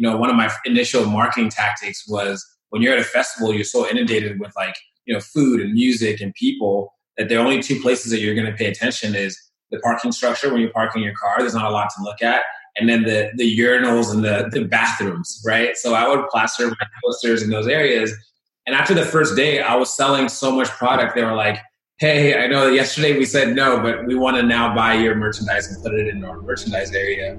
you know, one of my initial marketing tactics was when you're at a festival, you're so inundated with like, you know, food and music and people that the only two places that you're going to pay attention is the parking structure when you're parking your car. There's not a lot to look at. And then the, the urinals and the, the bathrooms, right? So I would plaster my posters in those areas. And after the first day, I was selling so much product. They were like, hey, I know yesterday we said no, but we want to now buy your merchandise and put it in our merchandise area.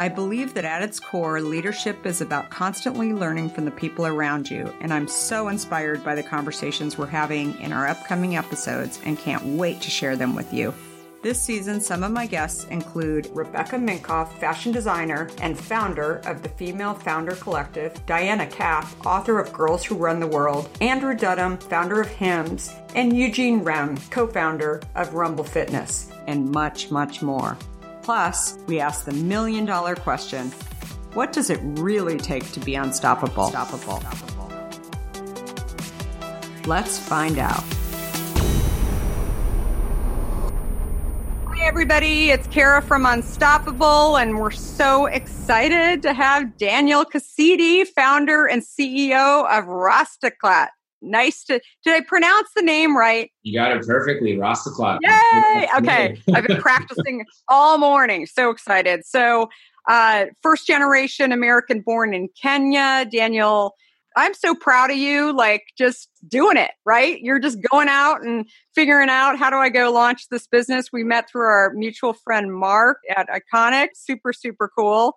I believe that at its core, leadership is about constantly learning from the people around you, and I'm so inspired by the conversations we're having in our upcoming episodes and can't wait to share them with you. This season, some of my guests include Rebecca Minkoff, fashion designer and founder of the Female Founder Collective, Diana Kapp, author of Girls Who Run the World, Andrew Dudum, founder of Hims, and Eugene Remm, co founder of Rumble Fitness, and much, much more. Plus, we ask the million dollar question what does it really take to be unstoppable? Unstoppable. Let's find out. Hi, everybody. It's Kara from Unstoppable, and we're so excited to have Daniel Kasidi, founder and CEO of Rastaclat nice to did i pronounce the name right? You got it perfectly rastaclat yay! Okay. i've been practicing all morning. So excited. So uh, first generation american born in kenya. Daniel i'm so proud of you like just doing it right? You're just going out and figuring out how do i go launch this business? We met through our mutual friend mark at iconic. Super super cool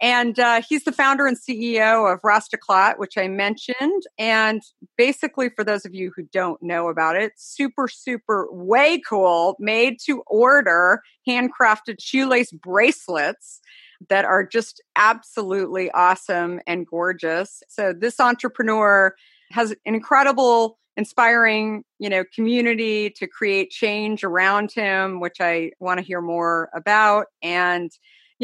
and uh, he's the founder and CEO of Rastaclat, which I mentioned. And basically, for those of you who don't know about it, super, super way cool, made to order handcrafted shoelace bracelets that are just absolutely awesome and gorgeous. So, this entrepreneur has an incredible inspiring you know community to create change around him which i want to hear more about and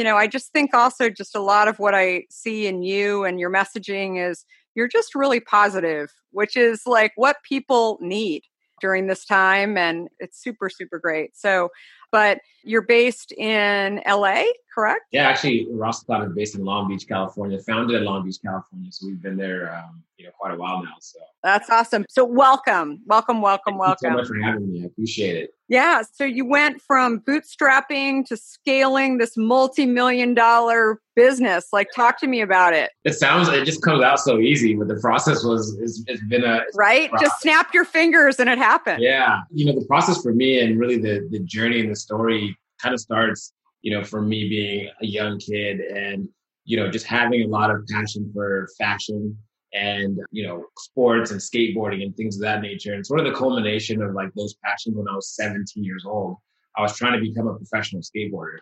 you know, I just think also just a lot of what I see in you and your messaging is you're just really positive, which is like what people need during this time. And it's super, super great. So, but you're based in LA, correct? Yeah, actually, Rastaclat is based in Long Beach, California. Founded in Long Beach, California, so we've been there, um, you know, quite a while now. So that's awesome. So welcome, welcome, welcome, welcome. Thank welcome. so much for having me. I appreciate it. Yeah. So you went from bootstrapping to scaling this multi-million dollar business. Like, talk to me about it. It sounds, it just comes out so easy, but the process was, it's, it's been a right. Just snap your fingers and it happened. Yeah. You know, the process for me and really the the journey and the story kind of starts, you know, for me being a young kid and, you know, just having a lot of passion for fashion and, you know, sports and skateboarding and things of that nature. And sort of the culmination of like those passions when I was 17 years old, I was trying to become a professional skateboarder.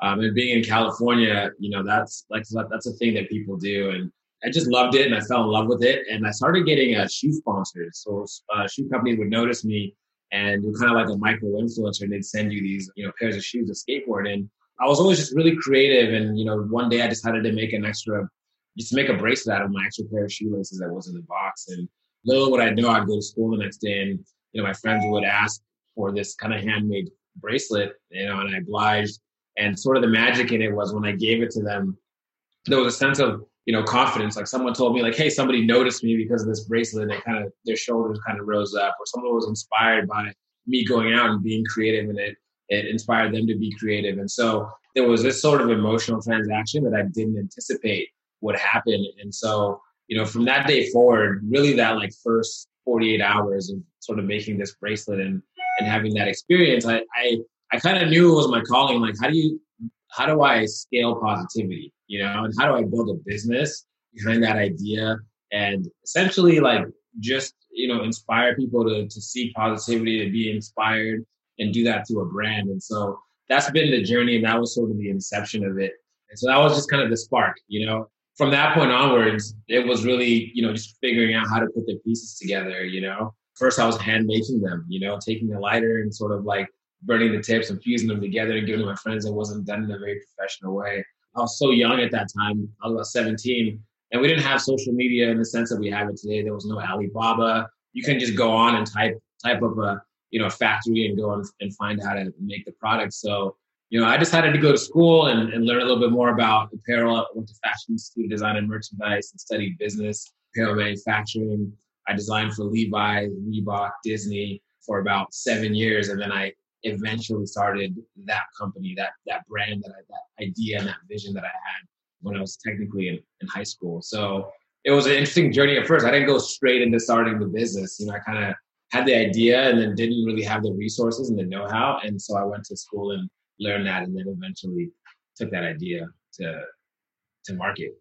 Um, and being in California, you know, that's like, that's a thing that people do. And I just loved it and I fell in love with it. And I started getting uh, shoe sponsors. So uh, shoe companies would notice me and you're kind of like a micro influencer and they'd send you these you know pairs of shoes to skateboard and i was always just really creative and you know one day i decided to make an extra just make a bracelet out of my extra pair of shoelaces that was in the box. And little would i know i'd go to school the next day and you know my friends would ask for this kind of handmade bracelet you know and i obliged. And sort of the magic in it was when i gave it to them there was a sense of you know, confidence. Like someone told me, like, hey, somebody noticed me because of this bracelet, and they kind of their shoulders kind of rose up, or someone was inspired by me going out and being creative, and it it inspired them to be creative. And so there was this sort of emotional transaction that I didn't anticipate would happen. And so, you know, from that day forward, really that like first 48 hours of sort of making this bracelet and and having that experience, I I, I kind of knew it was my calling. Like, how do you how do I scale positivity? You know, and how do I build a business behind that idea and essentially like just, you know, inspire people to, to see positivity, to be inspired and do that through a brand. And so that's been the journey and that was sort of the inception of it. And so that was just kind of the spark, you know. from that point onwards, it was really, you know, just figuring out how to put the pieces together, you know. First I was hand making them, you know, taking a lighter and sort of like burning the tips and fusing them together and giving to my friends. It wasn't done in a very professional way. I was so young at that time. I was about 17 and we didn't have social media in the sense that we have it today. There was no Alibaba. You can just go on and type type up a you know factory and go and, and find how to make the product. So you know, I decided to go to school and, and learn a little bit more about apparel. I went to Fashion Institute Design and Merchandise and studied business, apparel manufacturing. I designed for Levi, Reebok, Disney for about seven years, and then I eventually started that company, that that brand, that that idea and that vision that I had when I was technically in, in high school. So it was an interesting journey at first. I didn't go straight into starting the business. You know, I kind of had the idea and then didn't really have the resources and the know-how. And so I went to school and learned that and then eventually took that idea to to market.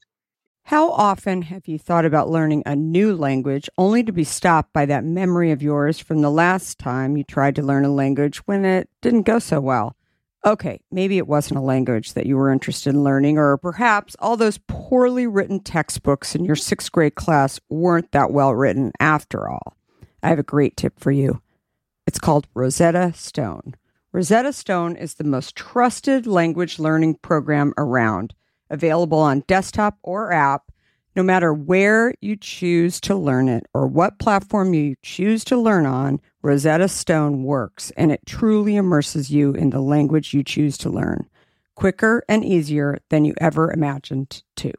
How often have you thought about learning a new language only to be stopped by that memory of yours from the last time you tried to learn a language when it didn't go so well? Okay, maybe it wasn't a language that you were interested in learning, or perhaps all those poorly written textbooks in your sixth grade class weren't that well written after all. I have a great tip for you. It's called Rosetta Stone. Rosetta Stone is the most trusted language learning program around, available on desktop or app no matter where you choose to learn it or what platform you choose to learn on, Rosetta Stone works and it truly immerses you in the language you choose to learn, quicker and easier than you ever imagined to.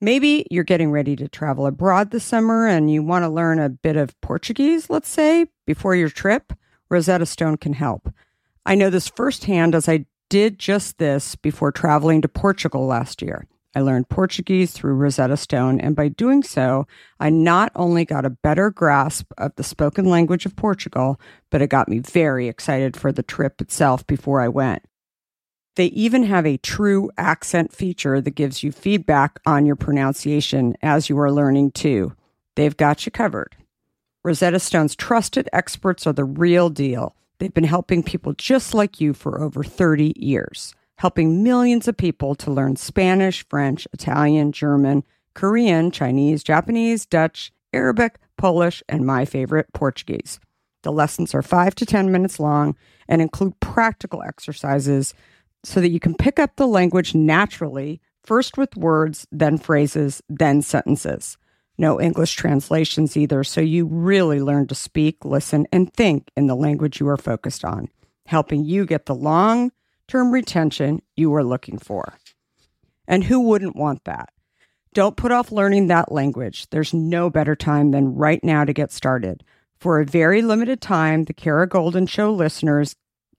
Maybe you're getting ready to travel abroad this summer and you want to learn a bit of Portuguese, let's say, before your trip. Rosetta Stone can help. I know this firsthand as I did just this before traveling to Portugal last year. I learned Portuguese through Rosetta Stone, and by doing so, I not only got a better grasp of the spoken language of Portugal, but it got me very excited for the trip itself before I went. They even have a true accent feature that gives you feedback on your pronunciation as you are learning too. They've got you covered. Rosetta Stone's trusted experts are the real deal. They've been helping people just like you for over 30 years helping millions of people to learn Spanish, French, Italian, German, Korean, Chinese, Japanese, Dutch, Arabic, Polish, and my favorite, Portuguese. The lessons are five to 10 minutes long and include practical exercises so that you can pick up the language naturally, first with words, then phrases, then sentences. No English translations either, so you really learn to speak, listen, and think in the language you are focused on, helping you get the long term retention you are looking for. And who wouldn't want that? Don't put off learning that language. There's no better time than right now to get started. For a very limited time, the Kara Goldin Show listeners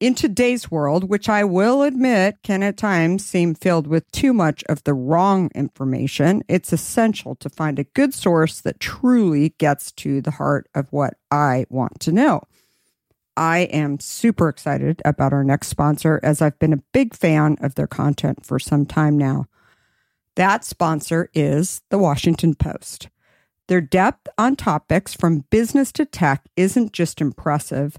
In today's world, which I will admit can at times seem filled with too much of the wrong information, it's essential to find a good source that truly gets to the heart of what I want to know. I am super excited about our next sponsor as I've been a big fan of their content for some time now. That sponsor is the Washington Post. Their depth on topics from business to tech isn't just impressive,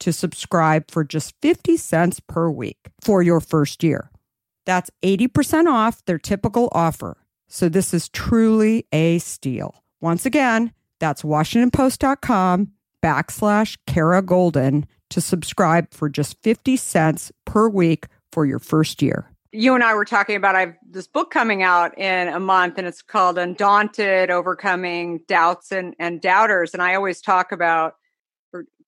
to subscribe for just 50 cents per week for your first year. That's 80% off their typical offer. So this is truly a steal. Once again, that's washingtonpost.com backslash Kara Goldin to subscribe for just 50 cents per week for your first year. You and I were talking about I have this book coming out in a month and it's called Undaunted Overcoming Doubts and, and Doubters. And I always talk about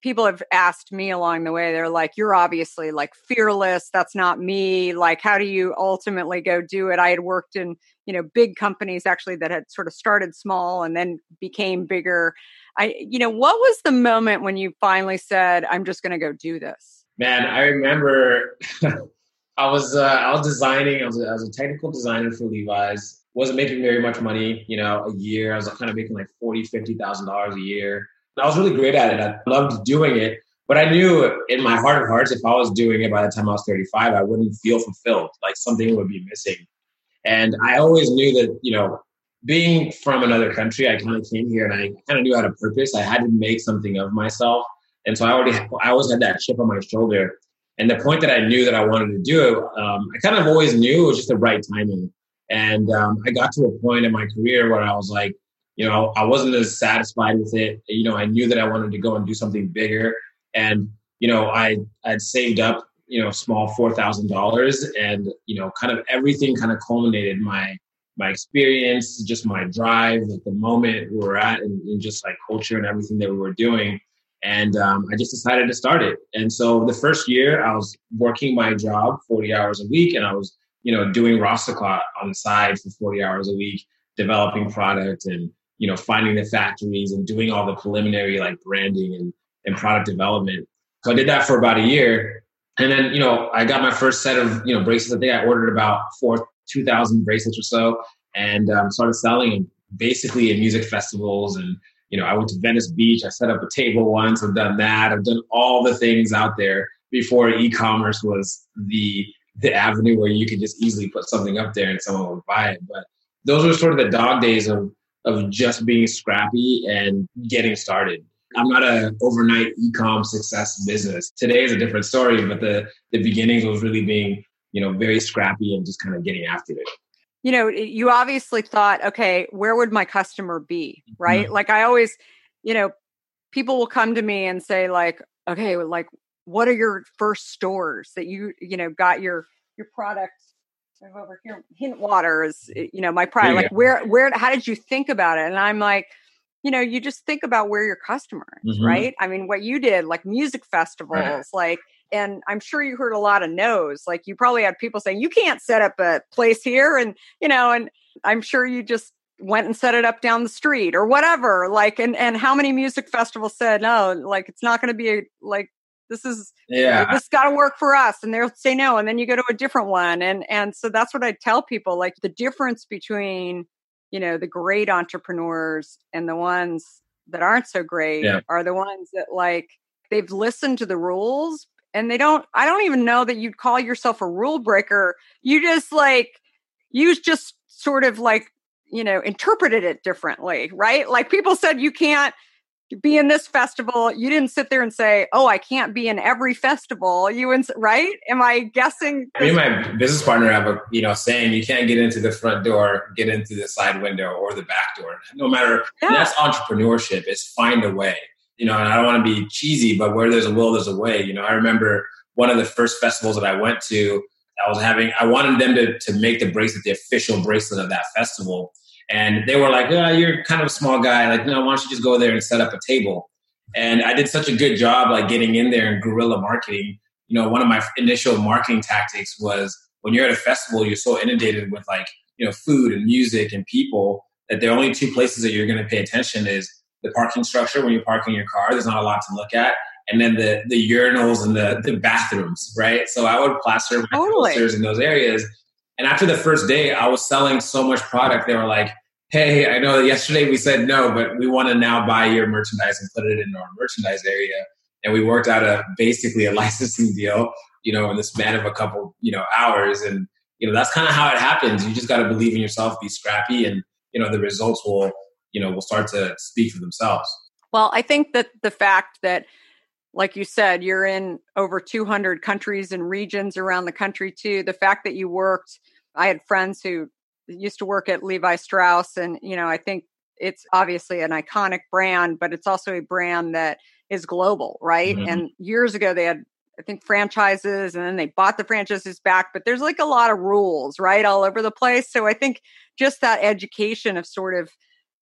people have asked me along the way, they're like, You're obviously like fearless. That's not me. Like, how do you ultimately go do it? I had worked in, you know, big companies actually that had sort of started small and then became bigger. I, you know, what was the moment when you finally said, I'm just going to go do this? Man, I remember I was uh, I was designing. I was, was a technical designer for Levi's. wasn't making very much money, you know, a year. I was kind of making like forty, fifty thousand dollars a year. I was really great at it. I loved doing it, but I knew in my heart of hearts, if I was doing it by the time I was thirty-five, I wouldn't feel fulfilled. Like something would be missing. And I always knew that, you know, being from another country, I kind of came here and I kind of knew how to purpose. I had to make something of myself, and so I already, I always had that chip on my shoulder. And the point that I knew that I wanted to do it, um, I kind of always knew it was just the right timing. And um, I got to a point in my career where I was like, you know, I wasn't as satisfied with it. You know, I knew that I wanted to go and do something bigger. And, you know, I I'd saved up, you know, small four thousand dollars and, you know, kind of everything kind of culminated my my experience, just my drive at the moment we were at and, and just like culture and everything that we were doing. And um, I just decided to start it. And so the first year I was working my job 40 hours a week and I was, you know, doing Rastaclat on the side for 40 hours a week, developing product and, you know, finding the factories and doing all the preliminary like branding and, and product development. So I did that for about a year. And then, you know, I got my first set of, you know, bracelets. I think I ordered about four, 2000 bracelets or so and um, started selling basically at music festivals and you know, I went to Venice Beach. I set up a table once. I've done that. I've done all the things out there before e-commerce was the the avenue where you could just easily put something up there and someone would buy it. But those were sort of the dog days of of just being scrappy and getting started. I'm not an overnight e-com success business. Today is a different story, but the the beginnings was really being, you know, very scrappy and just kind of getting after it you know, you obviously thought, okay, where would my customer be? Right. Mm-hmm. Like I always, you know, people will come to me and say, like, okay, like, what are your first stores that you, you know, got your your product over here? Hint water is, you know, my pride. Yeah. Like, where, where, how did you think about it? And I'm like, you know, you just think about where your customer is, mm-hmm. right? I mean, what you did, like music festivals, right. like and i'm sure you heard a lot of no's like you probably had people saying you can't set up a place here and you know and i'm sure you just went and set it up down the street or whatever like and and how many music festivals said no like it's not going to be a, like this is yeah. this got to work for us and they'll say no and then you go to a different one and and so that's what i tell people like the difference between you know the great entrepreneurs and the ones that aren't so great yeah. are the ones that like they've listened to the rules and they don't i don't even know that you'd call yourself a rule breaker. You just like you just sort of like you know interpreted it differently right? Like people said you can't be in this festival. You didn't sit there and say oh i can't be in every festival. You ins- right? Am i guessing? Me and my business partner have a you know saying you can't get into the front door get into the side window or the back door. No matter yeah. that's entrepreneurship. Is find a way. You know, and I don't want to be cheesy, but where there's a will, there's a way. You know, I remember one of the first festivals that I went to, I was having, I wanted them to, to make the bracelet the official bracelet of that festival. And they were like, oh, you're kind of a small guy. Like, no, why don't you just go there and set up a table? And I did such a good job, like getting in there and guerrilla marketing. You know, one of my initial marketing tactics was when you're at a festival, you're so inundated with like, you know, food and music and people that the only two places that you're going to pay attention is the parking structure when you're parking your car. There's not a lot to look at. And then the, the urinals and the, the bathrooms, right? So I would plaster my totally. posters in those areas. And after the first day, I was selling so much product. They were like, hey, I know yesterday we said no, but we want to now buy your merchandise and put it in our merchandise area. And we worked out a basically a licensing deal, you know, in the span of a couple, you know, hours. And, you know, that's kind of how it happens. You just got to believe in yourself, be scrappy, and, you know, the results will, you know, will start to speak for themselves. Well, I think that the fact that, like you said, you're in over 200 countries and regions around the country too. The fact that you worked, I had friends who used to work at Levi Strauss, and you know, I think it's obviously an iconic brand, but it's also a brand that is global, right? Mm-hmm. And years ago, they had I think franchises and then they bought the franchises back, but there's like a lot of rules, right, all over the place. So I think just that education of sort of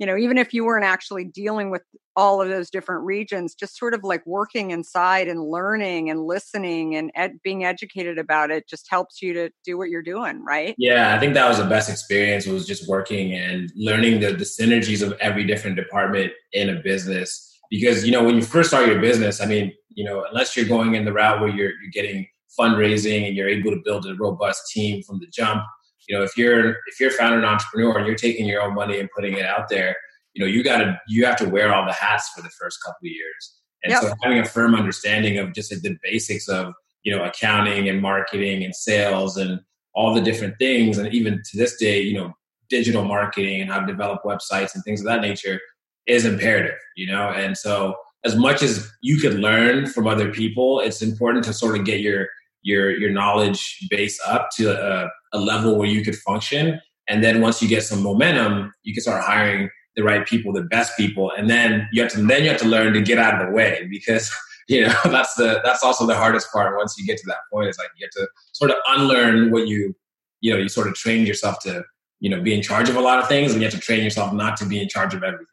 you know, even if you weren't actually dealing with all of those different regions, just sort of like working inside and learning and listening and ed- being educated about it just helps you to do what you're doing, right? Yeah, I think that was the best experience was just working and learning the, the synergies of every different department in a business. Because, you know, when you first start your business, I mean, you know, unless you're going in the route where you're, you're getting fundraising and you're able to build a robust team from the jump, you know if you're if you're founder and entrepreneur and you're taking your own money and putting it out there you know you got to you have to wear all the hats for the first couple of years and yep. so having a firm understanding of just the basics of you know accounting and marketing and sales and all the different things and even to this day you know digital marketing and how to develop websites and things of that nature is imperative you know and so as much as you could learn from other people it's important to sort of get your your your knowledge base up to a, a level where you could function. And then once you get some momentum, you can start hiring the right people, the best people, and then you have to then you have to learn to get out of the way because you know that's the that's also the hardest part. Once you get to that point, it's like you have to sort of unlearn what you you know you sort of train yourself to you know be in charge of a lot of things, and you have to train yourself not to be in charge of everything.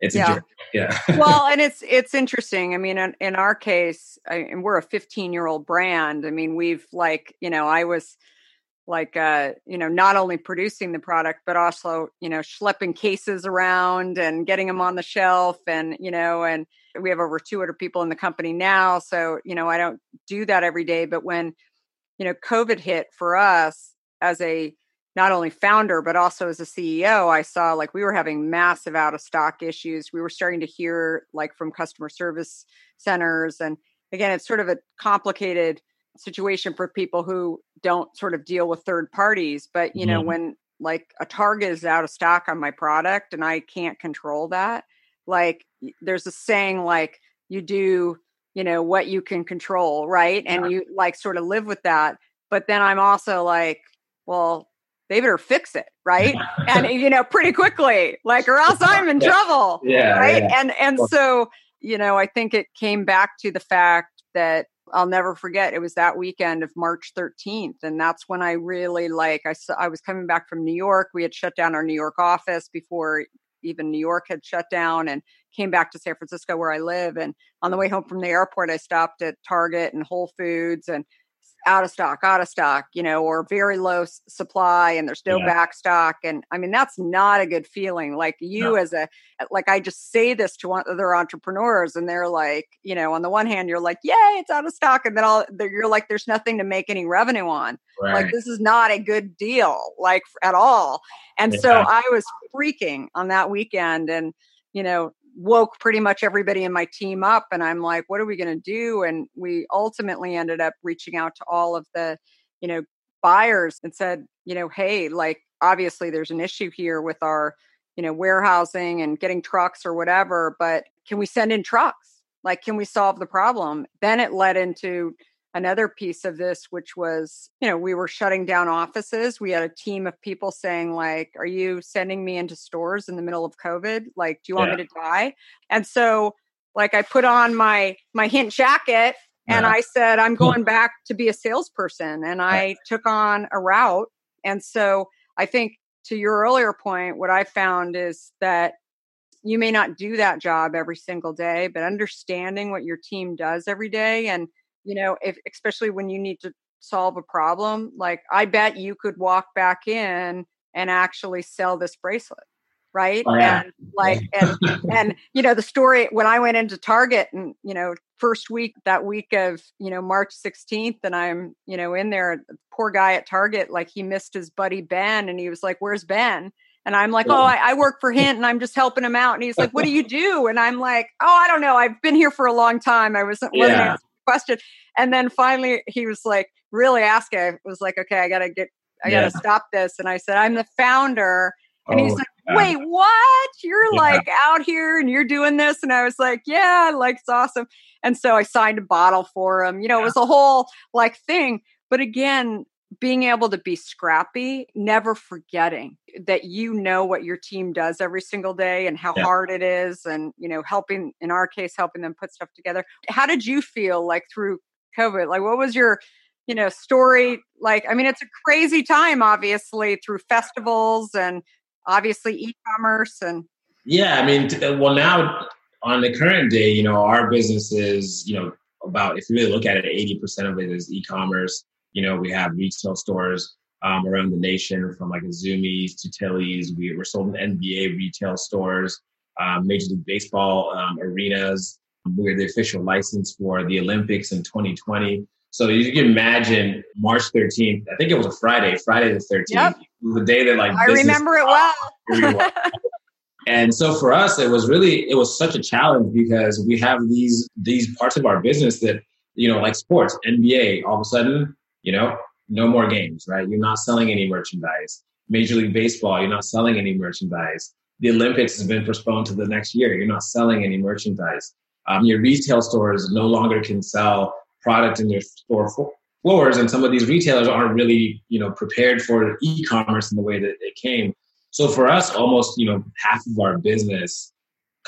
It's yeah. Yeah. well, and it's it's interesting. I mean, in, in our case, I, and we're a 15 year old brand. I mean, we've like you know, I was like uh you know not only producing the product but also you know schlepping cases around and getting them on the shelf and you know and we have over 200 people in the company now so you know i don't do that every day but when you know covid hit for us as a not only founder but also as a ceo i saw like we were having massive out of stock issues. We were starting to hear like from customer service centers and again it's sort of a complicated situation for people who don't sort of deal with third parties but you know mm-hmm. when like a target is out of stock on my product and i can't control that like there's a saying like you do you know what you can control right and yeah. you like sort of live with that but then i'm also like well they better fix it right and you know pretty quickly like or else i'm in trouble yeah right yeah. and and so you know i think it came back to the fact that I'll never forget. It was that weekend of March 13th. And that's when I really like, I, saw, I was coming back from New York. We had shut down our New York office before even New York had shut down and came back to San Francisco where I live. And on the way home from the airport, I stopped at Target and Whole Foods and out of stock, out of stock, you know, or very low s- supply and there's no yeah. back stock. And I mean, that's not a good feeling. Like you no. as a, uh, like I just say this to other entrepreneurs and they're like, you know, on the one hand, you're like, yay, it's out of stock. And then all you're like, there's nothing to make any revenue on. Right. Like this is not a good deal, like at all. And yeah. so I was freaking on that weekend and, you know, woke pretty much everybody in my team up and i'm like what are we going to do? And we ultimately ended up reaching out to all of the you know buyers and said you know hey like obviously there's an issue here with our you know warehousing and getting trucks or whatever but can we send in trucks? Like can we solve the problem? Then it led into another piece of this which was you know we were shutting down offices we had a team of people saying like are you sending me into stores in the middle of covid like do you want yeah. me to die and so like i put on my my hint jacket And Yeah. I said, I'm hmm. going back to be a salesperson. And I took on a route. And so I think to your earlier point, what I found is that you may not do that job every single day, but understanding what your team does every day and, you know, if especially when you need to solve a problem, like I bet you could walk back in and actually sell this bracelet. Right. Oh, yeah. And like and and you know the story when I went into Target and you know first week that week of you know March 16th and I'm you know in there poor guy at Target like he missed his buddy Ben and he was like where's Ben and I'm like oh I, I work for Hint and I'm just helping him out and he's like what do you do and I'm like oh I don't know I've been here for a long time I wasn't wasn't Yeah. Question and then finally he was like really asking I was like okay I gotta get I Yeah. gotta stop this and I said I'm the founder and he's Oh, like, yeah. wait, what? You're Yeah. like out here and you're doing this. And I was like, yeah, like it's awesome. And so I signed a bottle for him. You know, it was a whole like thing. But again, being able to be scrappy, never forgetting that you know what your team does every single day and how Yeah. hard it is. And, you know, helping, in our case, helping them put stuff together. How did you feel like through COVID? Like, what was your, you know, story? Like, I mean, it's a crazy time, obviously, through festivals and obviously e-commerce and Yeah, I mean, uh, well, now on the current day, you know, our business is, you know, about if you really look at it, eighty percent of it is e-commerce. You know, we have retail stores um, around the nation, from like a Zumiez to Tilly's. We, we're sold in NBA retail stores, um, Major League Baseball um, arenas. We're the official license for the Olympics in 2020. So you can imagine March 13th. I think it was a Friday, Friday the 13th, Yep. the day that like I remember it well. and so for us, it was really it was such a challenge because we have these these parts of our business that you know, like sports, NBA. All of a sudden, you know, no more games, right? You're not selling any merchandise. Major League Baseball, you're not selling any merchandise. The Olympics has been postponed to the next year. You're not selling any merchandise. Um, your retail stores no longer can sell product in their store floors, and some of these retailers aren't really, you know, prepared for e-commerce in the way that it came. So for us, almost, you know, half of our business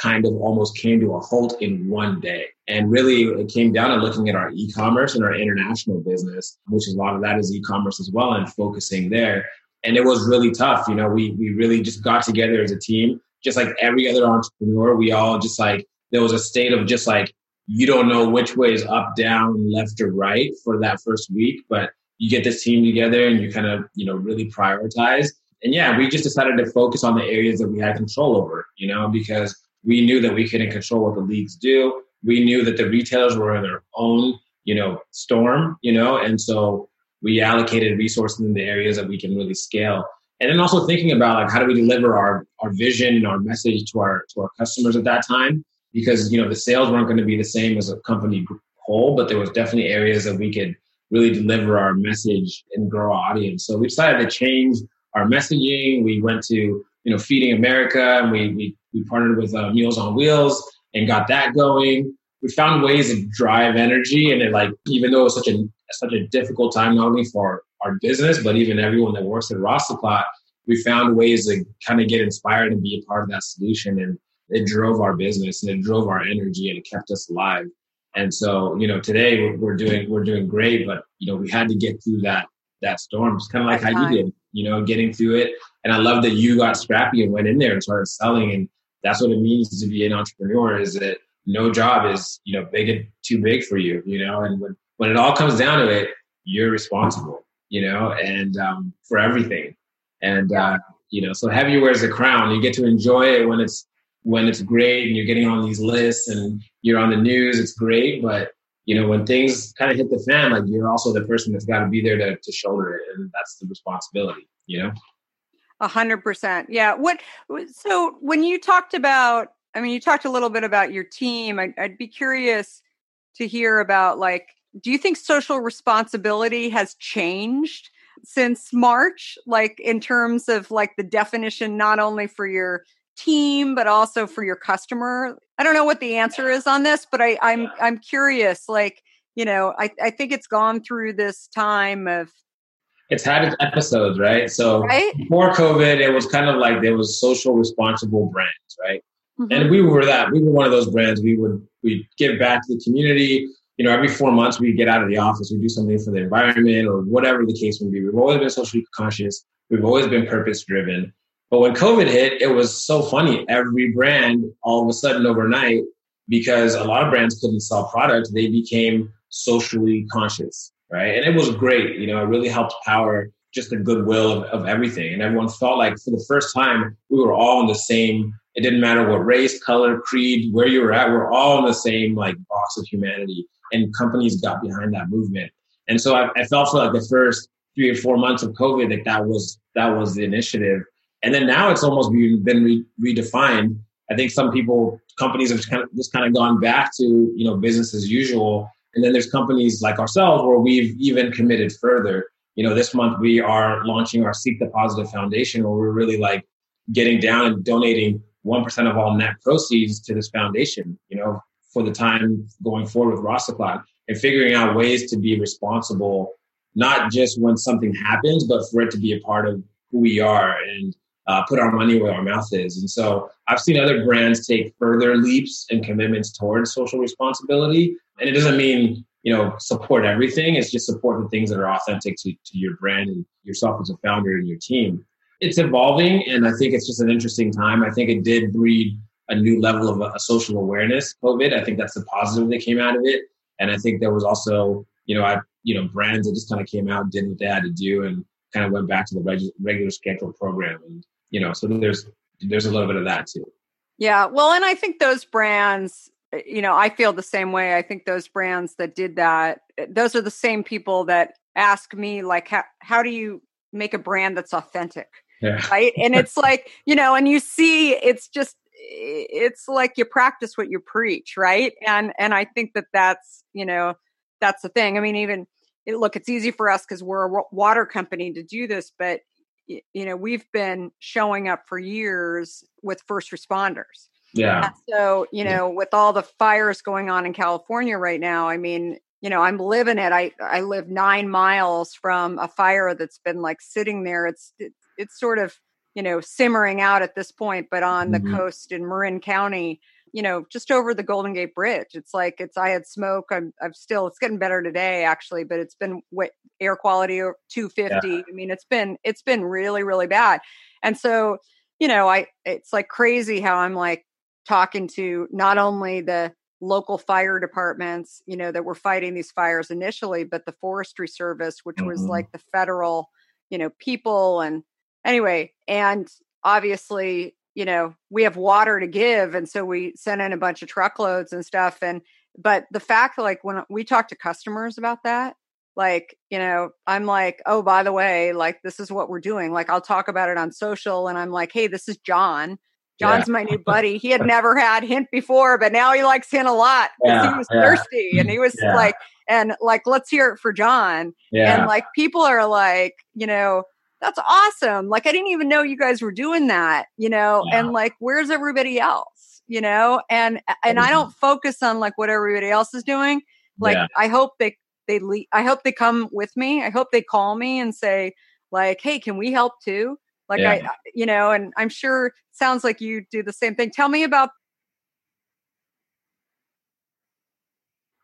kind of almost came to a halt in one day. And really it came down to looking at our e-commerce and our international business, which a lot of that is e-commerce as well and focusing there. And it was really tough. You know, we we really just got together as a team, just like every other entrepreneur. We all just like there was a state of just like you don't know which way is up, down, left, or right for that first week, but you get this team together and you kind of, you know, really prioritize. And yeah, we just decided to focus on the areas that we had control over, you know, because we knew that we couldn't control what the leagues do. We knew that the retailers were in their own, you know, storm, you know, and so we allocated resources in the areas that we can really scale. And then also thinking about like how do we deliver our our vision and our message to our to our customers at that time because you know the sales weren't going to be the same as a company whole, but there was definitely areas that we could really deliver our message and grow our audience. So we decided to change our messaging. We went to you know Feeding America, and we we, we partnered with uh, Meals on Wheels and got that going. We found ways to drive energy, and it like even though it was such a such a difficult time not only for our business but even everyone that works at Rastaclat, we found ways to kind of get inspired and be a part of that solution, and it drove our business and it drove our energy and it kept us alive. And so, you know, today we're, we're doing we're doing great, but you know, we had to get through that that storm. It's kind of like how you did, you know, getting through it. And I love that you got scrappy and went in there and started selling. And that's what it means to be an entrepreneur is that no job is, you know, big and too big for you, you know, and when, when it all comes down to it, you're responsible, you know, and um, for everything. And, uh, you know, so heavy wears the crown. You get to enjoy it when it's, when it's great and you're getting on these lists and you're on the news, it's great. But, you know, when things kind of hit the fan, like you're also the person that's got to be there to, to shoulder it. And that's the responsibility, you know? A hundred percent. Yeah. What? So when you talked about, I mean, you talked a little bit about your team. I'd, I'd be curious to hear about, like, do you think social responsibility has changed since March? Like, in terms of like the definition, not only for your team but also for your customer. I don't know what the answer is on this, but I, I'm I'm curious. Like, you know, I, I think it's gone through this time of It's had its episodes, right? So right. before COVID, it was kind of like there was social responsible brands, right? Mhm. And we were that. We were one of those brands. We would we give back to the community. you know, every four months we get out of the office, we do something for the environment or whatever the case may be. We've always been socially conscious. We've always been purpose driven. But when COVID hit, it was so funny. Every brand, all of a sudden overnight, because a lot of brands couldn't sell product, they became socially conscious, right? And it was great. You know, it really helped power just the goodwill of, of everything. And everyone felt like for the first time, we were all in the same, it didn't matter what race, color, creed, where you were at, we're all in the same like box of humanity and companies got behind that movement. And so I, I felt for like the first three or four months of COVID that that was that was the initiative. And then now it's almost been, been re- redefined. I think some people, companies have kind of just kind of gone back to you know business as usual. And then there's companies like ourselves where we've even committed further. You know, this month we are launching our Seek the Positive Foundation, where we're really like getting down and donating one percent of all net proceeds to this foundation. You know, for the time going forward with Rastaclat and figuring out ways to be responsible, not just when something happens, but for it to be a part of who we are and uh, put our money where our mouth is. And so I've seen other brands take further leaps and commitments towards social responsibility. And it doesn't mean, you know, support everything. It's just support the things that are authentic to, to your brand and yourself as a founder and your team. It's evolving, and I think it's just an interesting time. I think it did breed a new level of a, a social awareness. COVID, I think that's the positive that came out of it, and I think there was also, you know, I, you know, brands that just kind of came out, did what they had to do, and kind of went back to the reg- regular schedule program, and you know, so there's there's a little bit of that too. Yeah, well, and I think those brands, you know, I feel the same way. I think those brands that did that, eh, those are the same people that ask me like, how how do you make a brand that's authentic? Yeah. Right. And it's like, you know, and you see it's just it's like you practice what you preach right and and i think that that's you know that's the thing i mean even look it's easy for us because we're a water company to do this but you know we've been showing up for years with first responders. Yeah. And so you know with all the fires going on in california right now i mean you know i'm living it. I i live nine miles from a fire that's been like sitting there. It's it, it's sort of you know, simmering out at this point, but on mm-hmm. the coast in Marin County, you know, just over the Golden Gate Bridge. It's like it's I had smoke. I'm I'm still it's getting better today actually, but it's been wet, air quality 250. Yeah. I mean, it's been it's been really really bad. And so, you know, I it's like crazy how I'm like talking to not only the local fire departments, you know, that were fighting these fires initially, but the Forestry Service, which mm-hmm. was like the federal, you know, people and anyway, and obviously, you know, we have water to give. And so we sent in a bunch of truckloads and stuff. And, but the fact like when we talk to customers about that, like, you know, I'm like, oh, by the way, like, this is what we're doing. Like, I'll talk about it on social and I'm like, hey, this is John. John's yeah. my new buddy. He had never had hint before, but now he likes hint a lot because yeah, he was yeah. thirsty and he was like, and like, let's hear it for John. And like, people are like, you know, that's awesome. Like, I didn't even know you guys were doing that, you know, yeah. and like, where's everybody else, you know? And, and I mm-hmm. don't focus on like what everybody else is doing. Like, yeah. I hope they, they, le- I hope they come with me. I hope they call me and say, like, hey, can we help too? Like, yeah. I, you know, and I'm sure sounds like you do the same thing. Tell me about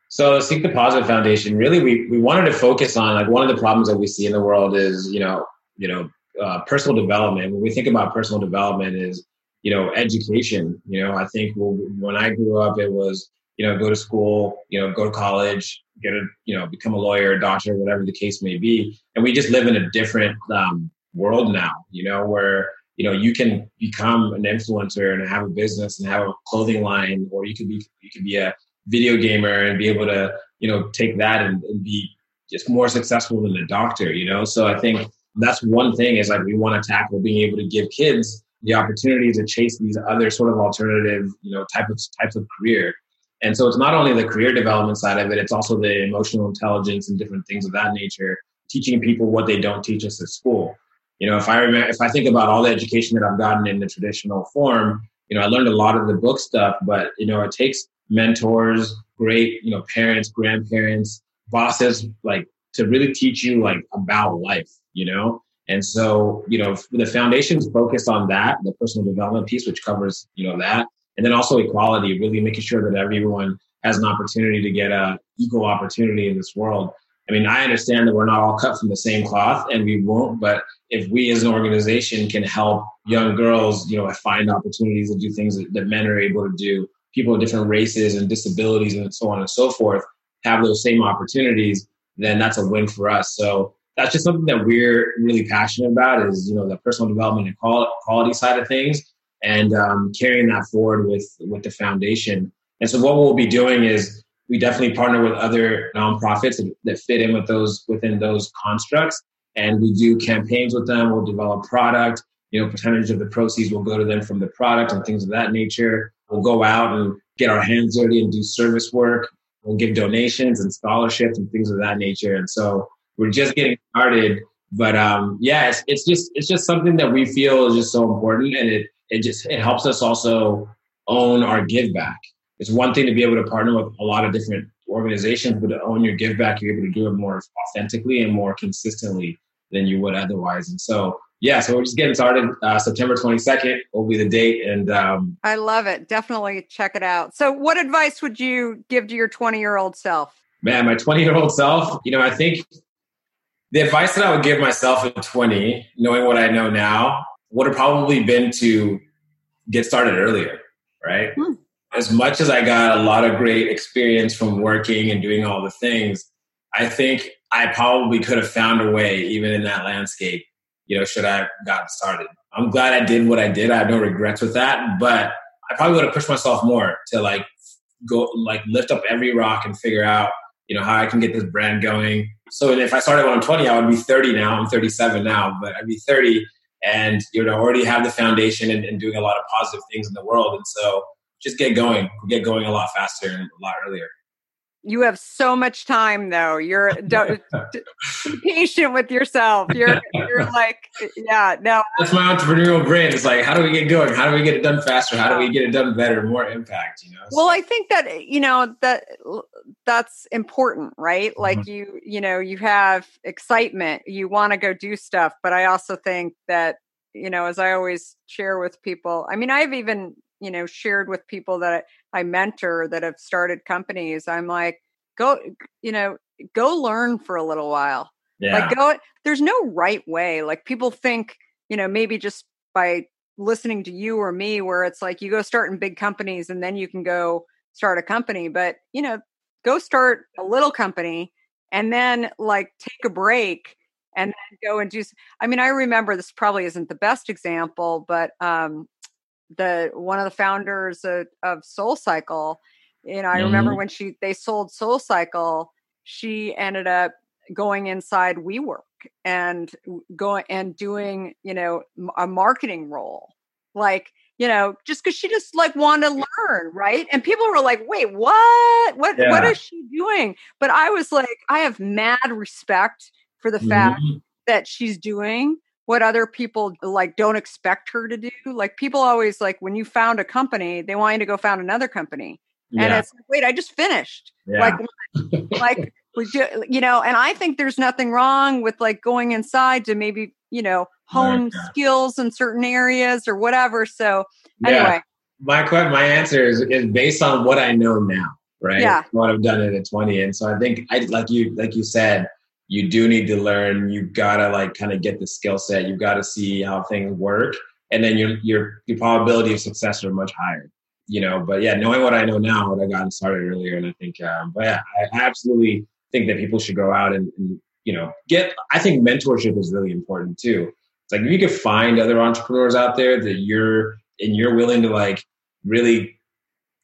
So Seek the Positive Foundation, really, we, we wanted to focus on like one of the problems that we see in the world is, you know, you know, uh, personal development. When we think about personal development, is you know, education. You know, I think when I grew up, it was you know, go to school, you know, go to college, get a, you know, become a lawyer, a doctor, whatever the case may be. And we just live in a different um, world now, you know, where, you know, you can become an influencer and have a business and have a clothing line, or you could be, you could be a video gamer and be able to, you know, take that and, and be just more successful than a doctor, you know? So I think that's one thing is like we want to tackle being able to give kids the opportunity to chase these other sort of alternative, you know, type of types of career. And so it's not only the career development side of it, it's also the emotional intelligence and different things of that nature, teaching people what they don't teach us at school. You know, if I remember, if I think about all the education that I've gotten in the traditional form, you know, I learned a lot of the book stuff, but you know, it takes mentors, great, you know, parents, grandparents, bosses, like to really teach you like about life you know? And so, you know, the foundation's focused on that, the personal development piece, which covers, you know, that. And then also equality, really making sure that everyone has an opportunity to get a equal opportunity in this world. I mean, I understand that we're not all cut from the same cloth and we won't, but if we as an organization can help young girls, you know, find opportunities to do things that, that men are able to do, people of different races and disabilities and so on and so forth have those same opportunities, then that's a win for us. So that's just something that we're really passionate about is, you know, the personal development and quality side of things and um, carrying that forward with, with the foundation. And so what we'll be doing is we definitely partner with other nonprofits that fit in with those within those constructs and we do campaigns with them we'll develop product you know percentage of the proceeds will go to them from the product and things of that nature we'll go out and get our hands dirty and do service work we'll give donations and scholarships and things of that nature. And so we're just getting started. But um, yeah it's, it's just it's just something that we feel is just so important. And it it just it helps us also own our give back. It's one thing to be able to partner with a lot of different organizations, but to own your give back, you're able to do it more authentically and more consistently than you would otherwise. And so, yeah, so we're just getting started. Uh, September 22nd will be the date. And um, I love it. Definitely check it out. So, what advice would you give to your 20 year old self? Man, my 20 year old self, you know, I think the advice that I would give myself at 20, knowing what I know now, would have probably been to get started earlier, right? Hmm as much as I got a lot of great experience from working and doing all the things, I think I probably could have found a way, even in that landscape, you know, should I have gotten started. I'm glad I did what I did. I have no regrets with that, but I probably would have pushed myself more to like go, like lift up every rock and figure out, you know, how I can get this brand going. So if I started when I'm 20, I would be 30 now. I'm 37 now, but I'd be 30 and, you know, already have the foundation and, and doing a lot of positive things in the world. And so, just get going, get going a lot faster and a lot earlier. You have so much time, though. You're be patient with yourself. You're you're like, yeah, no. That's my entrepreneurial brain. It's like, how do we get going? How do we get it done faster? How do we get it done better, more impact? You know. Well, I think that you know that that's important, right? Like mm-hmm. you, you know, you have excitement. You want to go do stuff, but I also think that you know, as I always share with people, I mean, I've even you know shared with people that I mentor that have started companies i'm like go you know go learn for a little while yeah. like go there's no right way like people think you know maybe just by listening to you or me where it's like you go start in big companies and then you can go start a company but you know go start a little company and then like take a break and then go and do i mean i remember this probably isn't the best example but um the one of the founders of, of Soul Cycle. You know, I mm-hmm. remember when she they sold Soul Cycle, she ended up going inside WeWork and going and doing you know a marketing role, like you know just because she just like wanted to learn, right? And people were like, "Wait, what? What? Yeah. What is she doing?" But I was like, I have mad respect for the mm-hmm. fact that she's doing what other people like don't expect her to do. Like people always like when you found a company, they want you to go found another company. Yeah. And it's like, wait, I just finished. Yeah. Like like you know, and I think there's nothing wrong with like going inside to maybe, you know, hone yeah. skills in certain areas or whatever. So anyway. My question, my answer is, is based on what I know now, right? Yeah. What I've done it at 20. And so I think I like you like you said, you do need to learn. You gotta like kind of get the skill set. You gotta see how things work, and then your your your probability of success are much higher. You know, but yeah, knowing what I know now, what I got started earlier, and I think, um, but yeah, I absolutely think that people should go out and, and you know get. I think mentorship is really important too. It's like if you could find other entrepreneurs out there that you're and you're willing to like really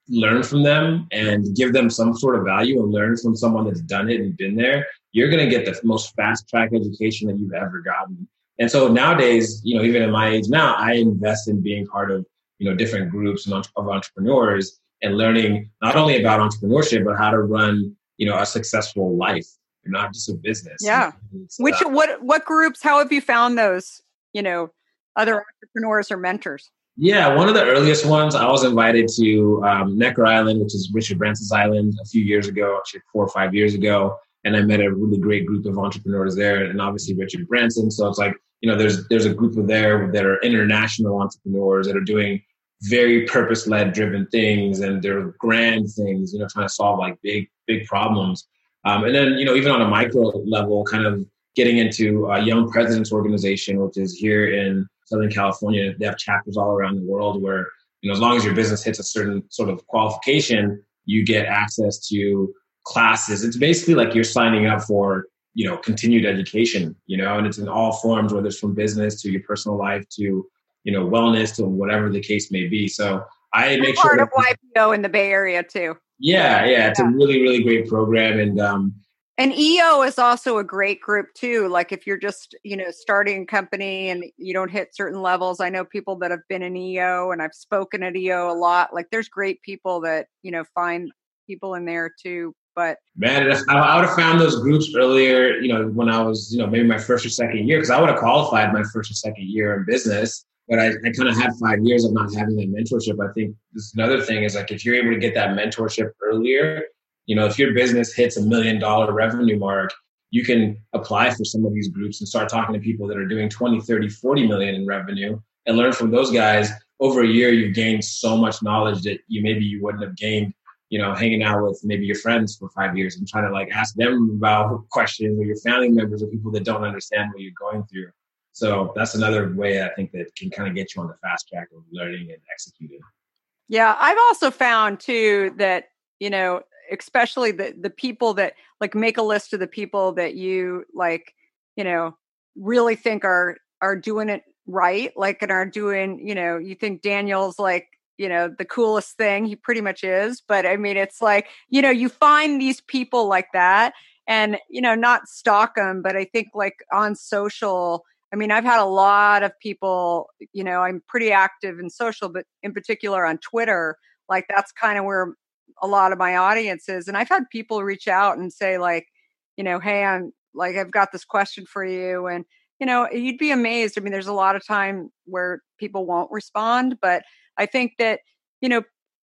learn from them and give them some sort of value and learn from someone that's done it and been there you're going to get the most fast track education that you've ever gotten. And so nowadays, you know, even at my age now, I invest in being part of, you know, different groups of entrepreneurs and learning not only about entrepreneurship, but how to run, you know, a successful life, not just a business. Yeah. Which, uh, what, what groups, how have you found those, you know, other entrepreneurs or mentors? Yeah, one of the earliest ones, I was invited to um, Necker Island, which is Richard Branson's island, a few years ago, actually four or five years ago and I met a really great group of entrepreneurs there, and obviously Richard Branson. So it's like you know, there's there's a group of there that are international entrepreneurs that are doing very purpose led driven things and they're grand things, you know, trying to solve like big, big problems. Um, and then, you know, even on a micro level, kind of getting into a Young Presidents Organization, which is here in Southern California. They have chapters all around the world where, you know, as long as your business hits a certain sort of qualification, you get access to classes. It's basically like you're signing up for, you know, continued education, you know, and it's in all forms, whether it's from business to your personal life to, you know, wellness to whatever the case may be. So I make part sure of YPO in the Bay Area too. Yeah, yeah, it's a really, really great program, and um, and EO is also a great group too. Like if you're just, you know, starting a company and you don't hit certain levels. I know people that have been in EO and I've spoken at EO a lot. Like there's great people that, you know, find people in there too. But man, I would have found those groups earlier, you know, when I was, you know, maybe my first or second year, because I would have qualified my first or second year in business. But I, I kind of had five years of not having that mentorship. I think this is another thing is like if you're able to get that mentorship earlier, you know, if your business hits a million dollar revenue mark, you can apply for some of these groups and start talking to people that are doing 20, 30, 40 million in revenue and learn from those guys. Over a year, you've gained so much knowledge that you maybe you wouldn't have gained, you know, hanging out with maybe your friends for five years and trying to like ask them about questions or your family members or people that don't understand what you're going through. So that's another way I think that can kind of get you on the fast track of learning and executing. Yeah, I've also found too that, you know, especially the the people that like make a list of the people that you like you know really think are are doing it right like and are doing you know you think daniel's like you know the coolest thing he pretty much is but i mean it's like you know you find these people like that and you know not stalk them but i think like on social i mean i've had a lot of people you know i'm pretty active in social but in particular on twitter like that's kind of where a lot of my audience is and i've had people reach out and say like you know hey i'm like i've got this question for you and you know you'd be amazed i mean there's a lot of time where people won't respond but i think that you know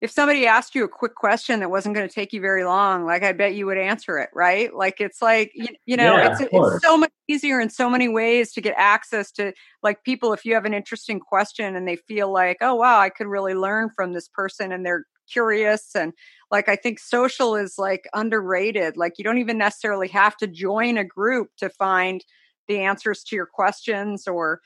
if somebody asked you a quick question that wasn't going to take you very long like i bet you would answer it right? Like it's like you, you know yeah, it's, it's so much easier in so many ways to get access to like people if you have an interesting question and they feel like oh wow i could really learn from this person and they're curious and like i think social is like underrated like you don't even necessarily have to join a group to find the answers to your questions or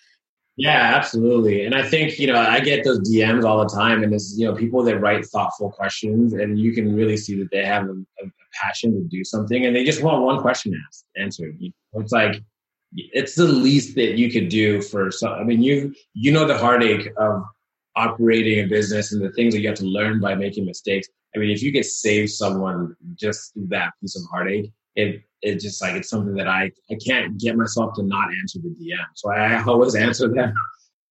yeah absolutely and i think you know i get those dms all the time and it's you know people that write thoughtful questions and you can really see that they have a, a passion to do something and they just want one question asked answered it's like it's the least that you could do for some i mean you you know the heartache of operating a business and the things that you have to learn by making mistakes. I mean, if you could save someone just that piece of heartache, it it just like it's something that I I can't get myself to not answer the DM. So I always answer them.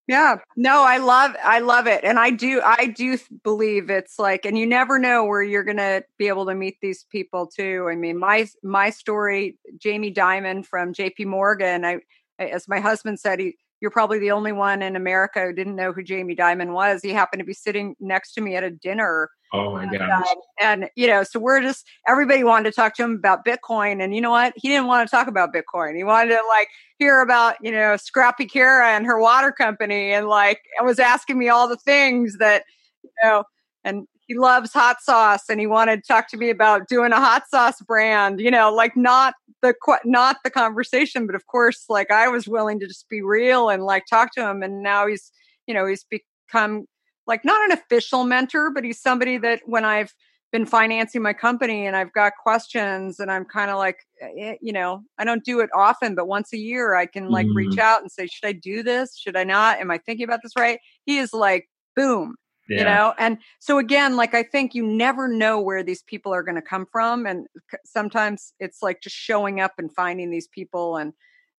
Yeah. No, I love I love it. And I do I do believe it's like and you never know where you're going to be able to meet these people too. I mean, my my story Jamie Dimon from JP Morgan, I as my husband said he you're probably the only one in America who didn't know who Jamie Dimon was. He happened to be sitting next to me at a dinner. Oh my god! Uh, and you know, so we're just everybody wanted to talk to him about Bitcoin, and you know what? He didn't want to talk about Bitcoin. He wanted to like hear about you know Scrappy Kara and her water company, and like was asking me all the things that you know. And he loves hot sauce and he wanted to talk to me about doing a hot sauce brand you know like not the not the conversation but of course like i was willing to just be real and like talk to him and now he's you know he's become like not an official mentor but he's somebody that when i've been financing my company and i've got questions and i'm kind of like eh, you know i don't do it often but once a year i can like mm. reach out and say should i do this? Should i not? Am i thinking about this right? He is like boom yeah. you know and so again like i think you never know where these people are going to come from and sometimes it's like just showing up and finding these people and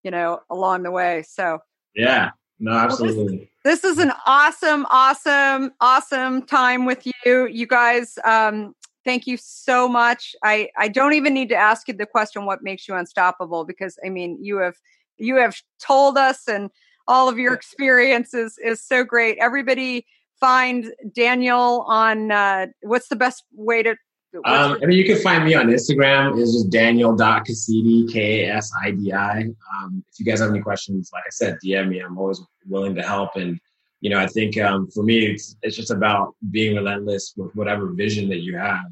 you know along the way so yeah. No absolutely well, this, this, is an awesome awesome awesome time with you you guys um thank you so much i i don't even need to ask you the question what makes you unstoppable? because i mean you have you have told us and all of your experiences is so great everybody find Daniel on uh, what's the best way to? Um, I mean, you can find me on Instagram. It's just Daniel.Kasidi, K A S I D I. Um, if you guys have any questions, like I said, DM me. I'm always willing to help. And, you know, I think um, for me, it's it's just about being relentless with whatever vision that you have,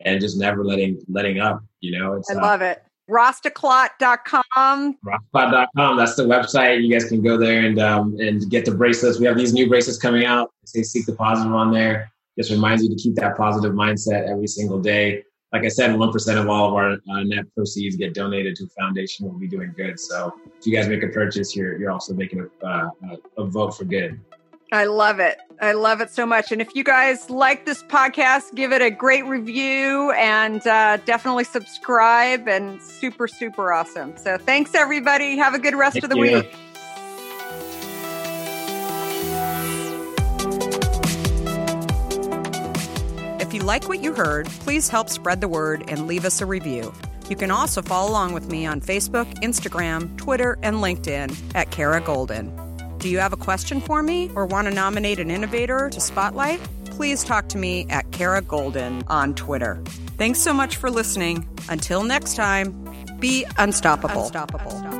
and just never letting letting up. You know, it's, I uh, love it. Rastaclat.com. Rastaclat.com. That's the website. You guys can go there and um, and get the bracelets. We have these new bracelets coming out. They say "Seek the Positive" on there. Just reminds you to keep that positive mindset every single day. Like I said, one percent of all of our uh, net proceeds get donated to a foundation. We'll be doing good. So if you guys make a purchase, you're you're also making a, uh, a vote for good. I love it. I love it so much. And if you guys like this podcast, give it a great review and uh, definitely subscribe. And super, super awesome. So thanks, everybody. Have a good rest Thank of the you. week. If you like what you heard, please help spread the word and leave us a review. You can also follow along with me on Facebook, Instagram, Twitter, and LinkedIn at Kara Goldin. Do you have a question for me or want to nominate an innovator to spotlight? Please talk to me at Kara Goldin on Twitter. Thanks so much for listening. Until next time, be unstoppable. unstoppable.